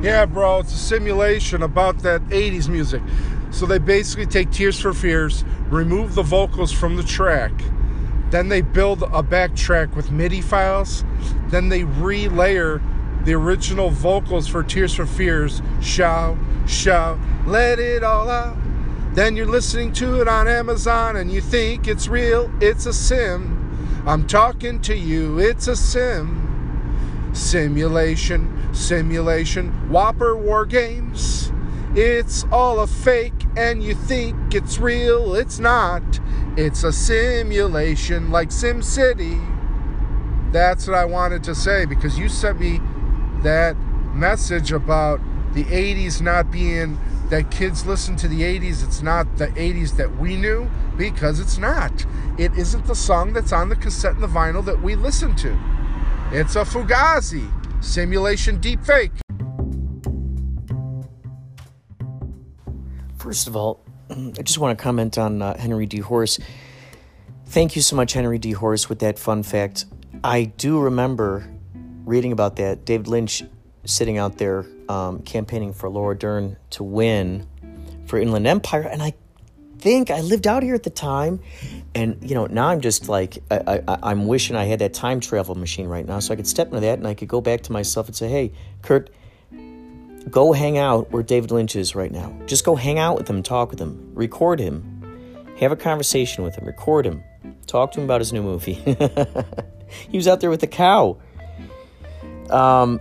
Speaker 5: Yeah, bro, it's a simulation about that 80s music. So they basically take Tears for Fears, remove the vocals from the track, then they build a backtrack with MIDI files, then they relayer the original vocals for Tears for Fears, shout, shout, let it all out. Then you're listening to it on Amazon and you think it's real, it's a sim. I'm talking to you, it's a sim. Simulation, simulation, Whopper War Games. It's all a fake and you think it's real, it's not. It's a simulation like SimCity. That's what I wanted to say because you sent me that message about the 80s not being that kids listen to the 80s. It's not the 80s that we knew because it's not. It isn't the song that's on the cassette and the vinyl that we listen to. It's a Fugazi simulation deepfake.
Speaker 2: First of all, I just want to comment on uh, Henry D. Horse. Thank you so much, Henry D. Horse, with that fun fact. I do remember reading about that. David Lynch sitting out there um, campaigning for Laura Dern to win for Inland Empire, and I think I lived out here at the time, and you know now I'm just like I, I'm wishing I had that time travel machine right now, so I could step into that and I could go back to myself and say, "Hey, Kurt, go hang out where David Lynch is right now. Just go hang out with him, talk with him, record him, have a conversation with him, record him, talk to him about his new movie." he was out there with the cow. Um,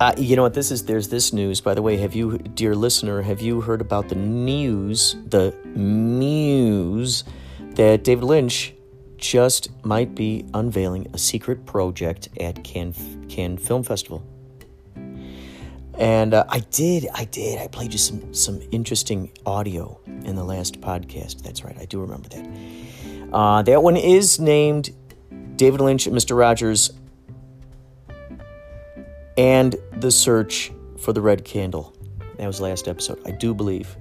Speaker 2: uh, you know what? This is there's this news. By the way, have you, dear listener, have you heard about the news, the news that David Lynch just might be unveiling a secret project at Cannes, Cannes Film Festival? And uh, I did, I did. I played you some some interesting audio in the last podcast. That's right, I do remember that. Uh, that one is named David Lynch Mr. Rogers and the search for the red candle. That was last episode, I do believe.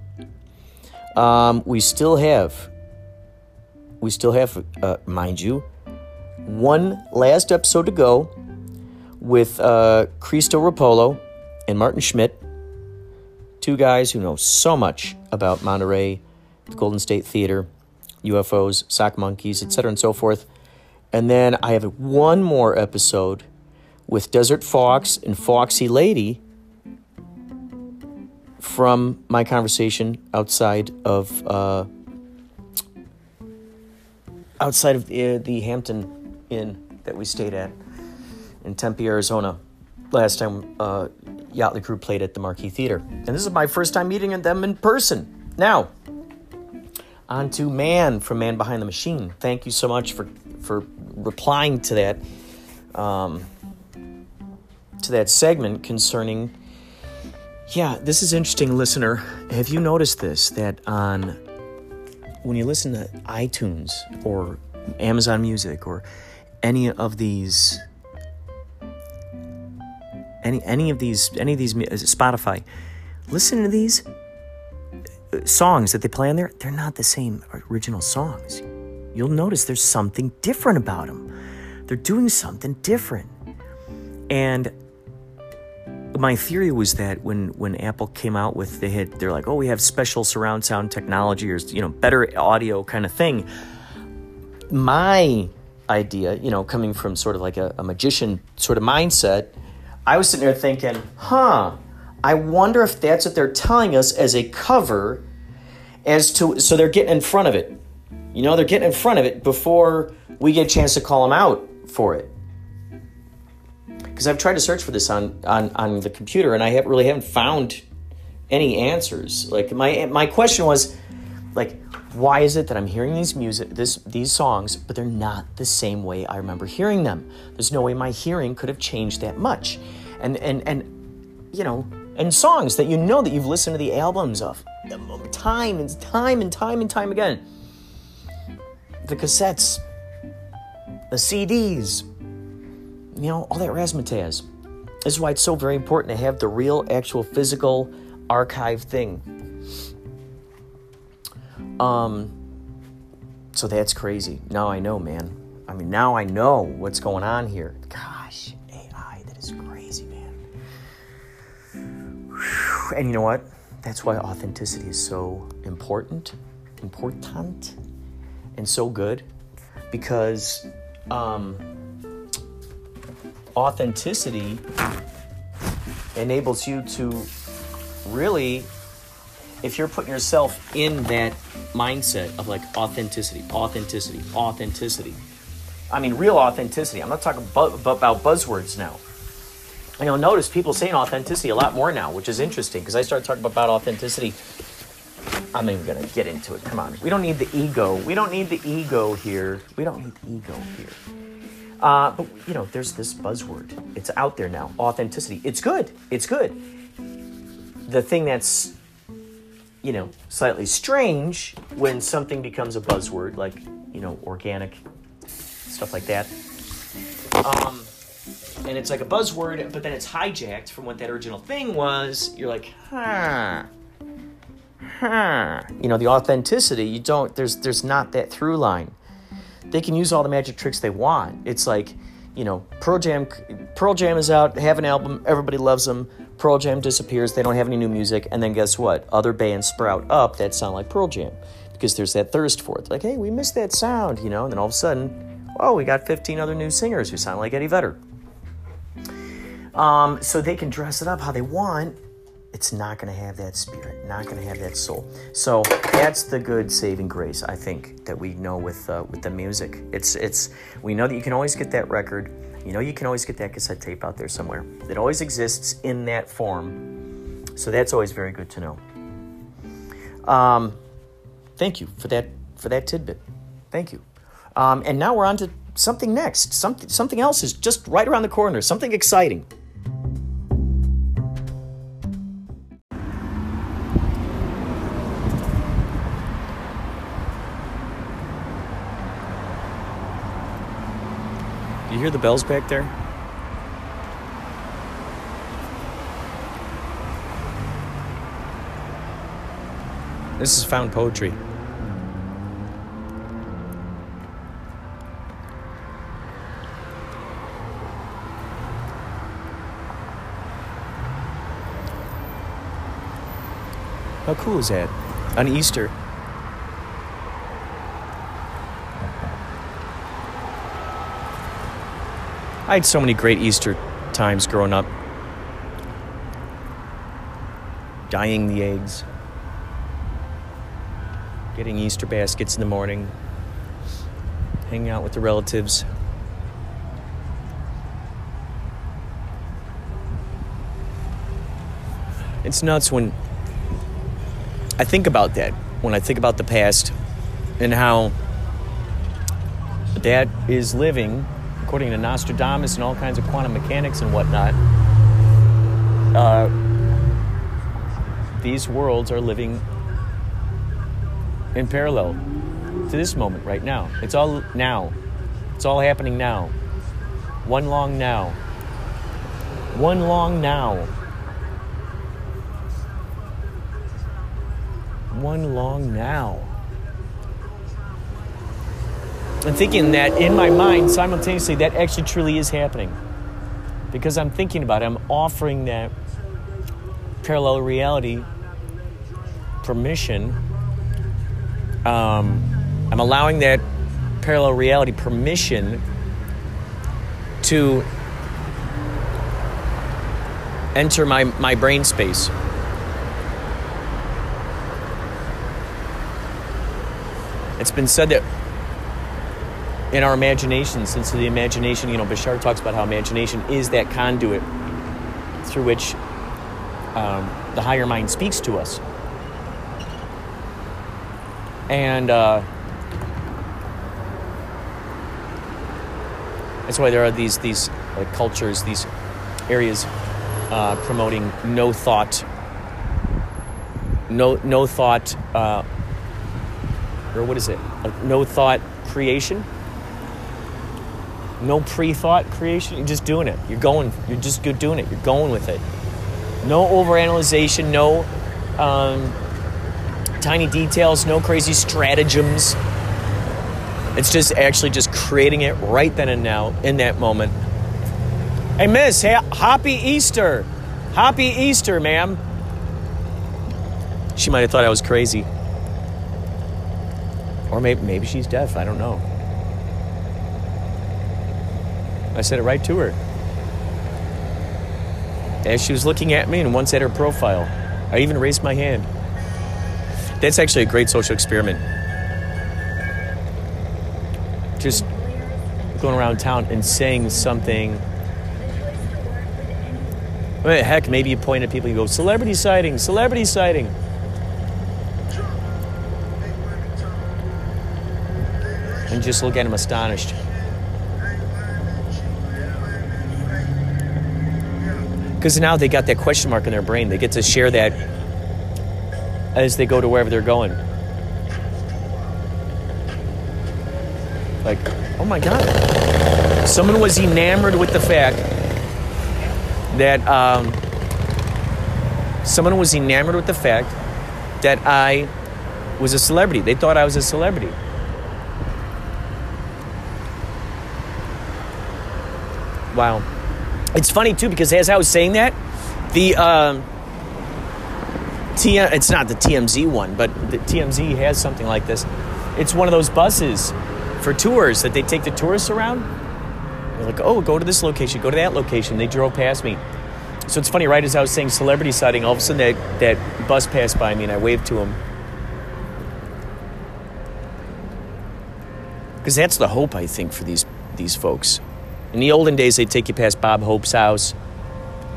Speaker 2: Um, we still have, we still have, uh, mind you, one last episode to go with uh, Cristo Rapolo and Martin Schmidt, two guys who know so much about Monterey, the Golden State Theater, UFOs, sock monkeys, etc., and so forth. And then I have one more episode with Desert Fox and Foxy Lady from my conversation outside of uh, outside of the, the Hampton Inn that we stayed at in Tempe, Arizona. Last time uh, Yachtly Crew played at the Marquee Theater, and this is my first time meeting them in person. Now, on to Man from Man Behind the Machine. Thank you so much for for replying to that. Um, to that segment concerning yeah this is interesting listener. Have you noticed this that on when you listen to itunes or amazon music or any of these any any of these any of these spotify listen to these uh, songs that they play on there they're not the same original songs. You'll notice there's something different about them they're doing something different. And my theory was that when when Apple came out with they had they're like oh we have special surround sound technology or you know better audio kind of thing. My idea, you know, coming from sort of like a, a magician sort of mindset, I was sitting there thinking, huh, I wonder if that's what they're telling us as a cover, as to so they're getting in front of it. You know, they're getting in front of it before we get a chance to call them out for it because I've tried to search for this on, on, on the computer and I have, really haven't found any answers. Like my my question was, like, why is it that I'm hearing these music this these songs, but they're not the same way I remember hearing them? There's no way my hearing could have changed that much, and and and you know, and songs that you know that you've listened to the albums of time and time and time and time again. The cassettes, the CDs, you know, all that razzmatazz. This is why it's so very important to have the real, actual, physical archive thing. Um, so that's crazy. Now I know, man. I mean, now I know what's going on here. Gosh, AI, that is crazy, man. Whew. And you know what? That's why authenticity is so important, important, and so good, because um, authenticity enables you to really if you're putting yourself in that mindset of like authenticity authenticity authenticity. I mean real authenticity. I'm not talking about buzzwords now. And you'll notice people saying authenticity a lot more now which is interesting because i started talking about authenticity i'm even going to get into it. Come on. We don't need the ego. We don't need the ego here. We don't need ego here uh, but you know, there's this buzzword. It's out there now. Authenticity. It's good. It's good. The thing that's you know slightly strange when something becomes a buzzword, like you know, organic stuff like that. Um, and it's like a buzzword, but then it's hijacked from what that original thing was. You're like, huh. Huh. You know, the authenticity, you don't there's there's not that through line they can use all the magic tricks they want. It's like, you know, Pearl Jam Pearl Jam is out, have an album, everybody loves them. Pearl Jam disappears, they don't have any new music, and then guess what? Other bands sprout up that sound like Pearl Jam because there's that thirst for it. Like, hey, we missed that sound, you know, and then all of a sudden, oh, we got 15 other new singers who sound like Eddie Vedder. Um, so they can dress it up how they want, it's not going to have that spirit, not going to have that soul. So that's the good saving grace, I think, that we know with uh, with the music. It's it's we know that you can always get that record. You know you can always get that cassette tape out there somewhere. It always exists in that form. So that's always very good to know. Um, thank you for that for that tidbit. Thank you. Um, and now we're on to something next. Something something else is just right around the corner. Something exciting. You hear the bells back there? This is found poetry. How cool is that? On Easter, I had so many great Easter times growing up. Dyeing the eggs, getting Easter baskets in the morning, hanging out with the relatives. It's nuts when I think about that, when I think about the past and how dad is living according to Nostradamus and all kinds of quantum mechanics and whatnot, uh, these worlds are living in parallel to this moment right now. It's all now. It's all happening now. One long now. One long now. One long now. And thinking that in my mind, simultaneously, that actually truly is happening. Because I'm thinking about it, I'm offering that parallel reality permission. Um, I'm allowing that parallel reality permission to enter my, my brain space. It's been said that in our imagination, since the imagination, you know, Bashar talks about how imagination is that conduit through which um, the higher mind speaks to us. And uh, that's why there are these these like cultures, these areas uh, promoting no thought, no no thought, uh, or what is it? No thought creation no pre-thought creation. You're just doing it. You're going. You're just good doing it. You're going with it. No overanalyzation. No um, tiny details. No crazy stratagems. It's just actually just creating it right then and now in that moment. Hey, Miss, hey, happy Easter. Happy Easter, ma'am. She might have thought I was crazy. Or maybe, maybe she's deaf. I don't know. I said it right to her. As she was looking at me and once at her profile, I even raised my hand. That's actually a great social experiment. Just going around town and saying something. Well, heck, maybe you point at people, you go, celebrity sighting, celebrity sighting. And just look at them astonished. Because now they got that question mark in their brain. They get to share that as they go to wherever they're going. Like, oh my God. Someone was enamored with the fact that, um, someone was enamored with the fact that I was a celebrity. They thought I was a celebrity. Wow. It's funny too because as I was saying that, the um, T it's not the TMZ one, but the TMZ has something like this. It's one of those buses for tours that they take the tourists around. They're like, oh, go to this location, go to that location. They drove past me. So it's funny, right as I was saying celebrity sighting, all of a sudden that, that bus passed by me and I waved to him. Because that's the hope, I think, for these these folks. In the olden days, they'd take you past Bob Hope's house.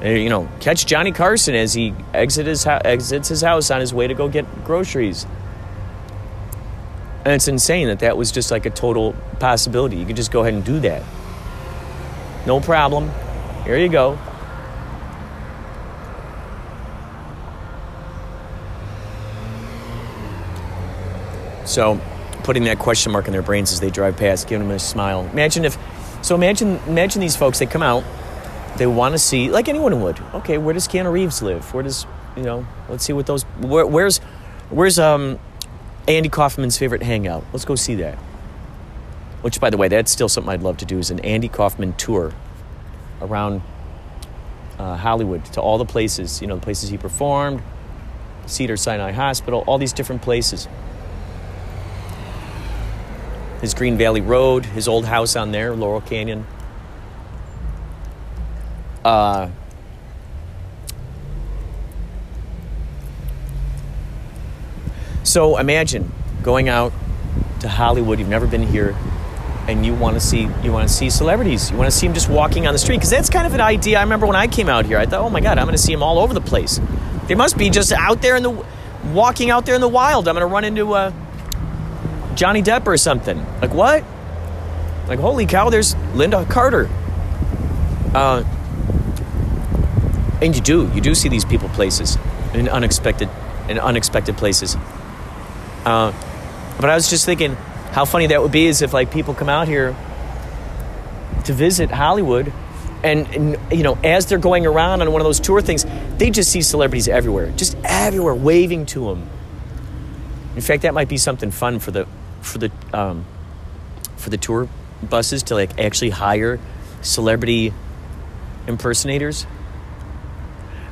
Speaker 2: And, you know, catch Johnny Carson as he exit his ho- exits his house on his way to go get groceries. And it's insane that that was just like a total possibility. You could just go ahead and do that. No problem. Here you go. So, putting that question mark in their brains as they drive past, giving them a smile. Imagine if, so imagine, imagine these folks. They come out, they want to see, like anyone would. Okay, where does Keanu Reeves live? Where does, you know, let's see what those. Where, where's, where's um, Andy Kaufman's favorite hangout? Let's go see that. Which, by the way, that's still something I'd love to do is an Andy Kaufman tour around uh, Hollywood to all the places, you know, the places he performed, Cedar Sinai Hospital, all these different places his Green Valley Road, his old house on there, Laurel Canyon. Uh, so imagine going out to Hollywood. You've never been here, and you want to see you want to see celebrities. You want to see them just walking on the street because that's kind of an idea. I remember when I came out here, I thought, oh my god, I'm going to see them all over the place. They must be just out there in the walking out there in the wild. I'm going to run into a. Johnny Depp or something. Like what? Like holy cow, there's Lynda Carter. Uh, and you do, you do see these people places in unexpected, in unexpected places. Uh, but I was just thinking, how funny that would be is if like people come out here to visit Hollywood, and, and you know, as they're going around on one of those tour things, they just see celebrities everywhere, just everywhere, waving to them. In fact, that might be something fun for the for the um, for the tour buses to like actually hire celebrity impersonators.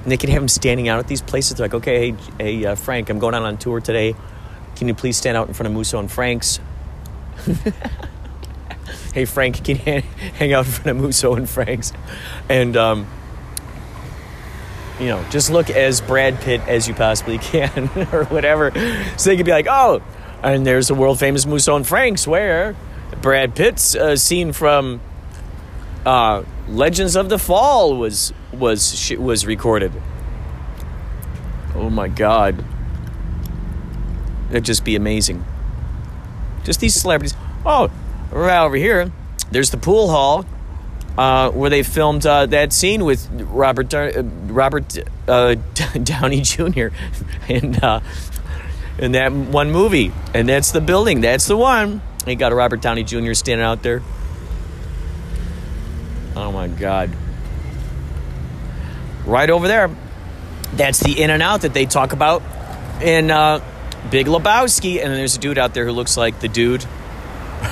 Speaker 2: And they could have them standing out at these places. They're like, okay, hey, hey uh, Frank, I'm going out on tour today. Can you please stand out in front of Musso and Frank's? hey, Frank, can you hang out in front of Musso and Frank's? And, um, you know, just look as Brad Pitt as you possibly can or whatever. So they could be like, oh, and there's the world famous Musso and Frank's where Brad Pitt's uh, scene from uh, Legends of the Fall was was was recorded. Oh my God, it'd just be amazing. Just these celebrities. Oh, right over here, there's the pool hall uh, where they filmed uh, that scene with Robert uh, Robert uh, Downey Jr. and uh, in that one movie. And that's the building. That's the one. He got a Robert Downey Jr. standing out there. Oh my God. Right over there. That's the in and out that they talk about in uh, Big Lebowski. And then there's a dude out there who looks like the dude.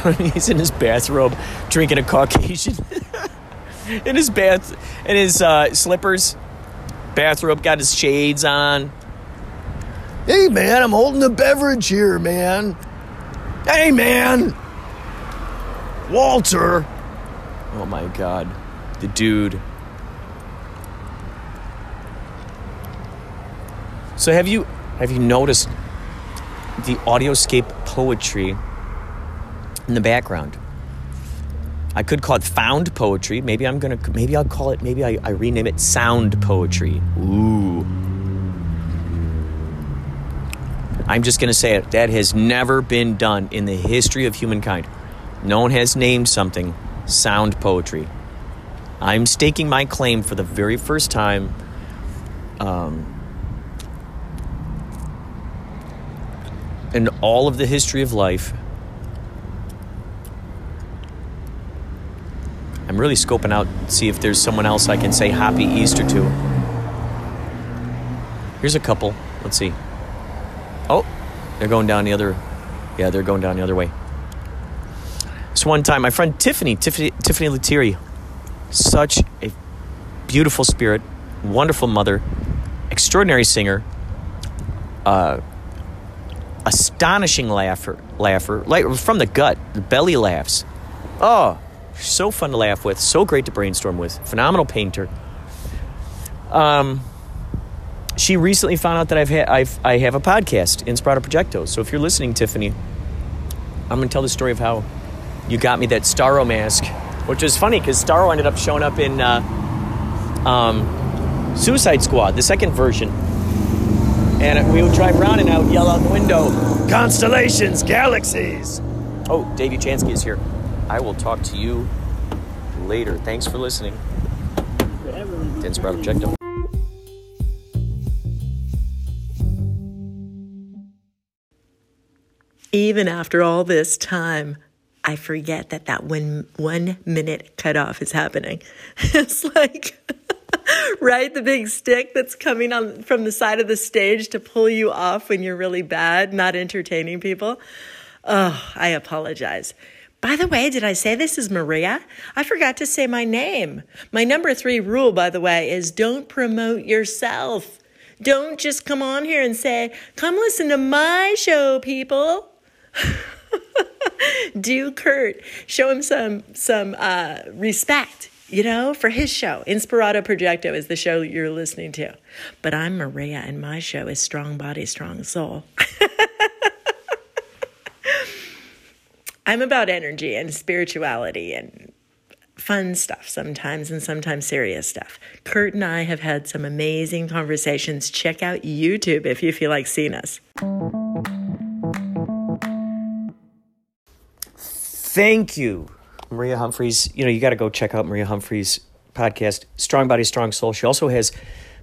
Speaker 2: He's in his bathrobe drinking a Caucasian. in his bath, in his uh, slippers, bathrobe, got his shades on. Hey man, I'm holding a beverage here, man. Hey man, Walter. Oh my god, the dude. So have you have you noticed the audioscape poetry in the background? I could call it found poetry. Maybe I'm gonna. Maybe I'll call it. Maybe I, I rename it sound poetry. Ooh. I'm just gonna say it. That has never been done in the history of humankind. No one has named something sound poetry. I'm staking my claim for the very first time. Um, in all of the history of life, I'm really scoping out see if there's someone else I can say Happy Easter to. Here's a couple. Let's see. They're going down the other. Yeah, they're going down the other way. This one time, my friend Tiffany, Tiffany, Tiffany Lettieri, such a beautiful spirit, wonderful mother, extraordinary singer, uh, astonishing laugher, laugher, like from the gut, the belly laughs. Oh, so fun to laugh with, so great to brainstorm with, phenomenal painter. Um, she recently found out that I've had I've I have a podcast, Inspirato Projecto. So if you're listening, Tiffany, I'm gonna tell the story of how you got me that Starro mask, which is funny because Starro ended up showing up in uh, um, Suicide Squad, the second version. And we would drive around and I would yell out the window, "Constellations, galaxies!" Oh, Davey Chansky is here. I will talk to you later. Thanks for listening. Inspirato Projecto.
Speaker 3: Even after all this time, I forget that that one one minute cutoff is happening. It's like, right, the big stick that's coming on from the side of the stage to pull you off when you're really bad, not entertaining people. Oh, I apologize. By the way, did I say this is Maria? I forgot to say my name. My number three rule, by the way, is don't promote yourself. Don't just come on here and say, come listen to my show, people. Do Kurt, show him some some uh, respect, you know, for his show. Inspirato Projecto is the show you're listening to. But I'm Maria, and my show is Strong Body, Strong Soul. I'm about energy and spirituality and fun stuff sometimes and sometimes serious stuff. Kurt and I have had some amazing conversations. Check out YouTube if you feel like seeing us.
Speaker 2: Thank you, Maria Humphreys. You know, you got to go check out Maria Humphreys' podcast, Strong Body, Strong Soul. She also has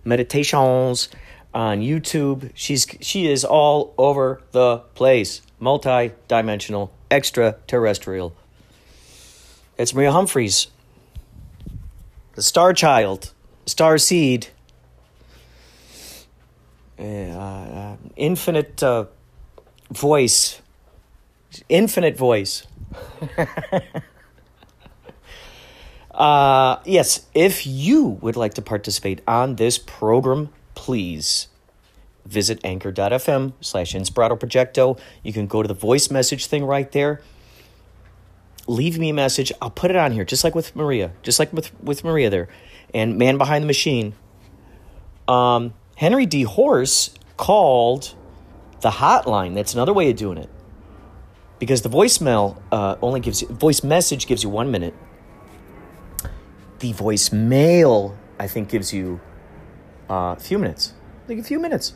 Speaker 2: meditations on YouTube. She's she is all over the place, multi-dimensional, extraterrestrial. It's Maria Humphreys, the Star Child, Star Seed, uh, infinite uh, voice, infinite voice. uh, yes, if you would like to participate on this program, please visit anchor.fm slash inspirato projecto. You can go to the voice message thing right there. Leave me a message. I'll put it on here, just like with Maria, just like with, with Maria there. And Man Behind the Machine. Um, Henry D. Horse called the hotline. That's another way of doing it because the voicemail uh, only gives you voice message gives you one minute. The voicemail i think gives you uh, a few minutes like a few minutes.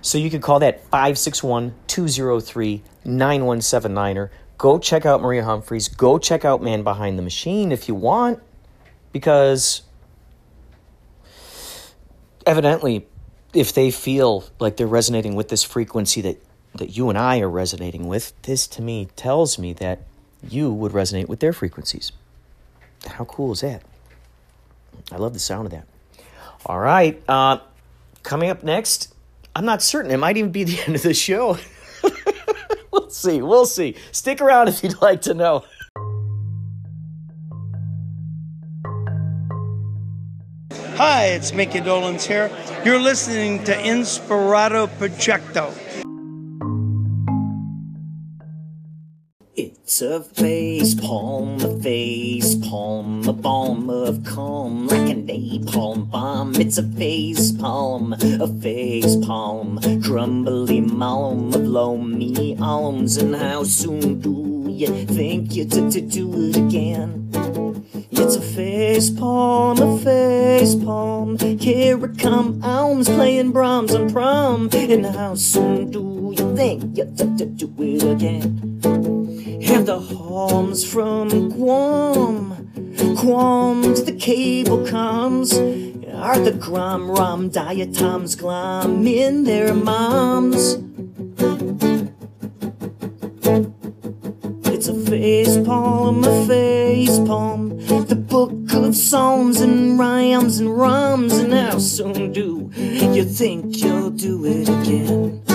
Speaker 2: So you could call that 561-203-9179 or go check out maria humphreys. Go check out man behind the machine if you want because evidently if they feel like they're resonating with this frequency that that you and I are resonating with, this to me tells me that you would resonate with their frequencies. How cool is that? I love the sound of that. All right. Uh, coming up next, I'm not certain. It might even be the end of the show. we'll see. We'll see. Stick around if you'd like to know.
Speaker 6: Hi, it's Micky Dolenz here. You're listening to Inspirato Projecto.
Speaker 2: A face palm, a face palm, a balm of calm, like a napalm bomb. It's a face palm, a face palm, crumbly malm of loamy alms. And how soon do you think you to, to do it again? It's a face palm, a face palm. Here it come, alms playing Brahms and prom. And how soon do you think you to, to do it again? And the homes from Guam, Guam the cable comes. Are the grom rom diatoms glom in their moms? It's a face palm, a face palm. The book of psalms and rhymes and rhymes. And how soon do you think you'll do it again?